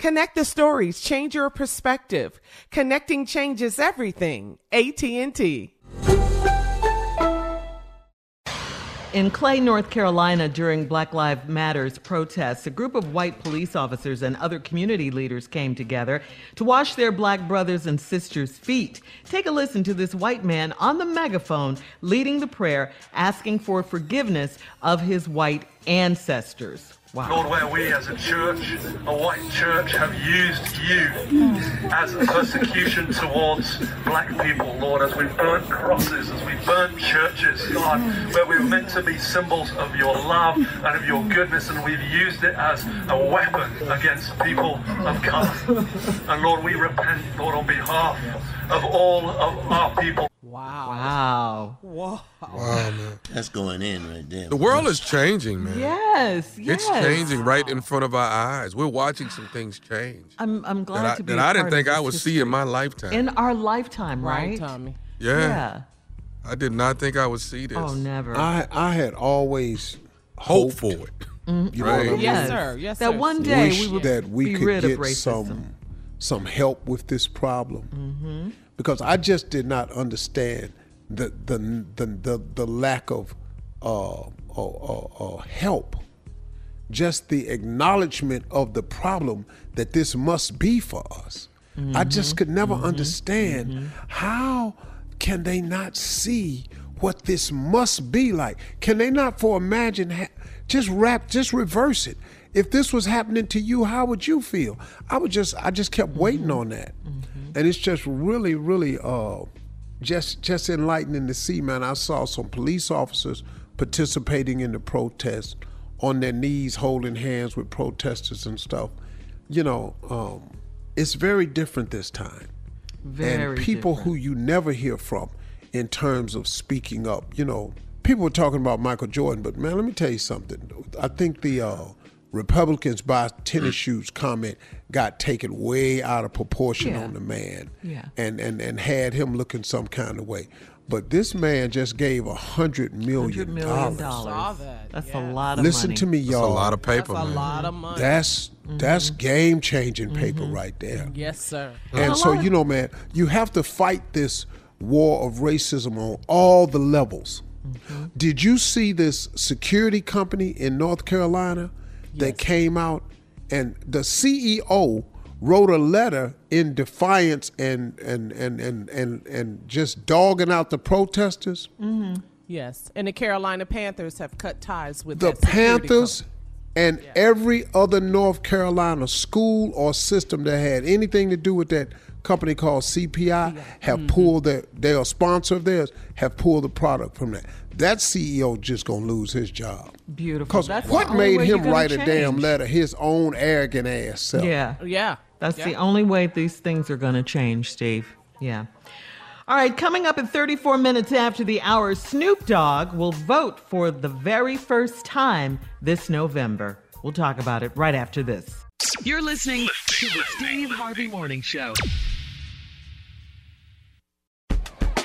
Connect the stories, change your perspective. Connecting changes everything. AT&T. In Cary, North Carolina, during Black Lives Matters protests, a group of white police officers and other community leaders came together to wash their black brothers and sisters' feet. Take a listen to this white man on the megaphone leading the prayer, asking for forgiveness of his white ancestors. Wow. Lord, where we as a church, a white church, have used you as a persecution towards black people, Lord, as we've burnt crosses, as we've burnt churches, God, where we were meant to be symbols of your love and of your goodness, and we've used it as a weapon against people of color. And Lord, we repent, Lord, on behalf of all of our people. Wow. Wow. Wow, Wow, man. That's going in right there. The world is changing, man. Yes, yes. It's changing right in front of our eyes. We're watching some things change I'm, I'm glad that I, to be that a I didn't think I this would history. see in my lifetime. In our lifetime, right? Right, Tommy. yeah. Yeah. I did not think I would see this. Oh, never. I I had always Hope hoped, for it. Mm-hmm. You know what I mean? yes. Sir. Yes, sir. That sir. one day Wish we would that we be could rid get of racism. some some help with this problem mm-hmm. Because I just did not understand the the the the, the lack of uh, uh, uh, uh, help. Just the acknowledgement of the problem that this must be for us. I just could never understand how can they not see what this must be like? Can they not for imagine ha- just wrap just reverse it? If this was happening to you, how would you feel? I would just I just kept waiting on that. And it's just really really uh just just enlightening to see, man. I saw some police officers participating in the protest on their knees holding hands with protesters and stuff. You know, um it's very different this time Very and people different. who you never hear from in terms of speaking up. You know, people were talking about Michael Jordan, but man, let me tell you something. I think the uh, Republicans buy tennis shoes comment got taken way out of proportion Yeah. on the man, Yeah. and and and had him looking some kind of way. But this man just gave a hundred million Hundred million dollars. dollars. that, That's yeah. a lot of Listen money. to me, That's y'all. That's a lot of paper, That's a lot of money. That's that's Mm-hmm. game changing paper right there. yes, sir. And so you know, man, you have to fight this war of racism on all the levels. Mm-hmm. Did you see this security company in North Carolina that came out and the CEO wrote a letter in defiance and and and and and, and just dogging out the protesters? Mm-hmm. Yes, and the Carolina Panthers have cut ties with the Panthers and every other North Carolina school or system that had anything to do with that company called CPI have Mm-hmm. pulled their they're a sponsor of theirs have pulled the product from that. That CEO just gonna lose his job. Beautiful. Because That's the what made him gonna write a damn letter his own arrogant ass self? Yeah. Yeah, That's yeah. the only way these things are going to change, Steve. Yeah. All right, coming up in 34 minutes after the hour, Snoop Dogg will vote for the very first time this November. We'll talk about it right after this. You're listening to the Steve Harvey Morning Show.